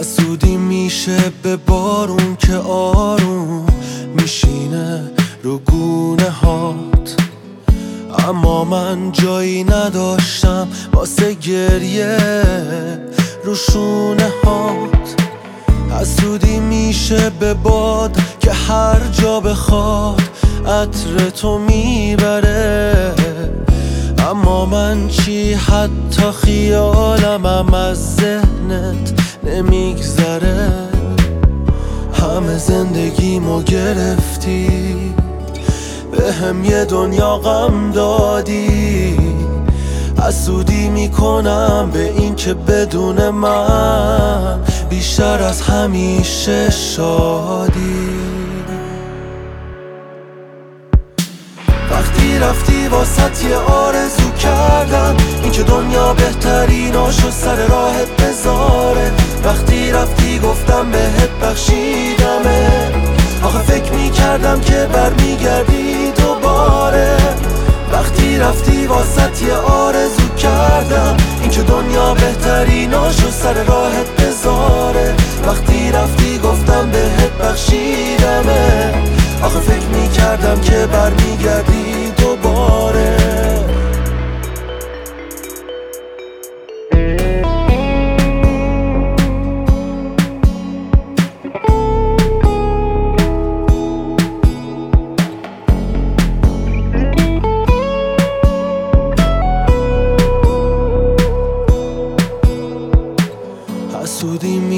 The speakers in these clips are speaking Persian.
حسودی میشه به بارون که آروم میشینه رو گونه هات. اما من جایی نداشتم واسه گریه رو شونه هات. حسودی میشه به باد که هر جا بخواد عطر تو می‌بره. اما من چی؟ حتی خیالمم از ذهنت زندگیمو گرفتی؟ به هم یه دنیا غم دادی؟ حسودی می‌کنم به این که بدون من بیشتر از همیشه شادی. وقتی رفتی واسط یه آرزو کردم این که دنیا بهتریناشو سر راهت بذاره وقتی رفتی گفتم بهت می‌کردم که برمیگردی دوباره. وقتی رفتی واسط یه آرزو کردم. این که دنیا بهتریناشو سر راهت بذاره. وقتی رفتی گفتم بهت بخشیدمه. آخه فکر می‌کردم که برمیگردی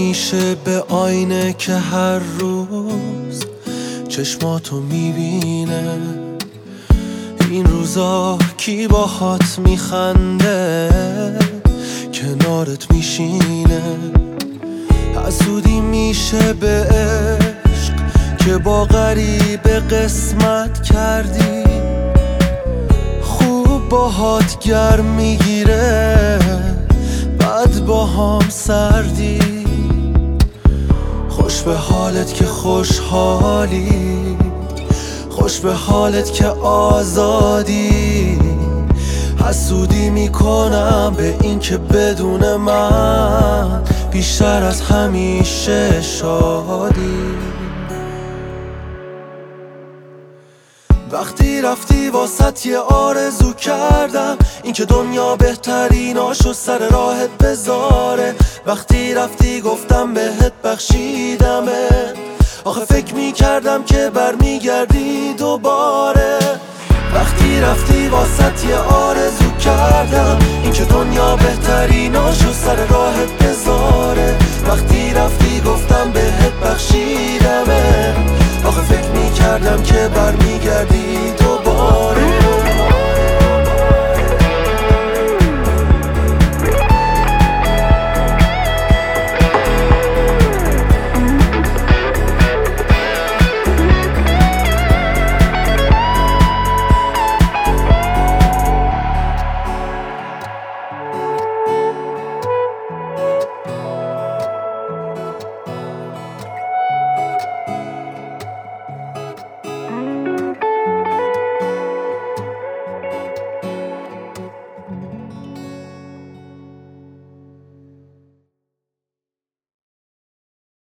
حسودی میشه به آینه که هر روز چشماتو می‌بینه. این روزا کی باهات میخنده؟ کنارت میشینه. حسودی میشه به عشق که با غریب قسمت کردی. خوب باهات گرم می‌گیره بعد با هم سردی. به حالت که خوشحالی. خوش به حالت که آزادی. حسودی می‌کنم به این که بدون من بیشتر از همیشه شادی. وقتی رفتی واسط یه آرزو کردم این که دنیا بهتریناشو سر راهت بذاره. وقتی رفتی گفتم بهت بخشیدمه. آخه فکر می‌کردم که برمیگردی دوباره. وقتی رفتی واسط یه آرزو کردم این که دنیا بهتریناشو سر راهت بذاره. وقتی رفتی گفتم بهت بخشیدمه. آخه فکر می‌کردم که برمیگردی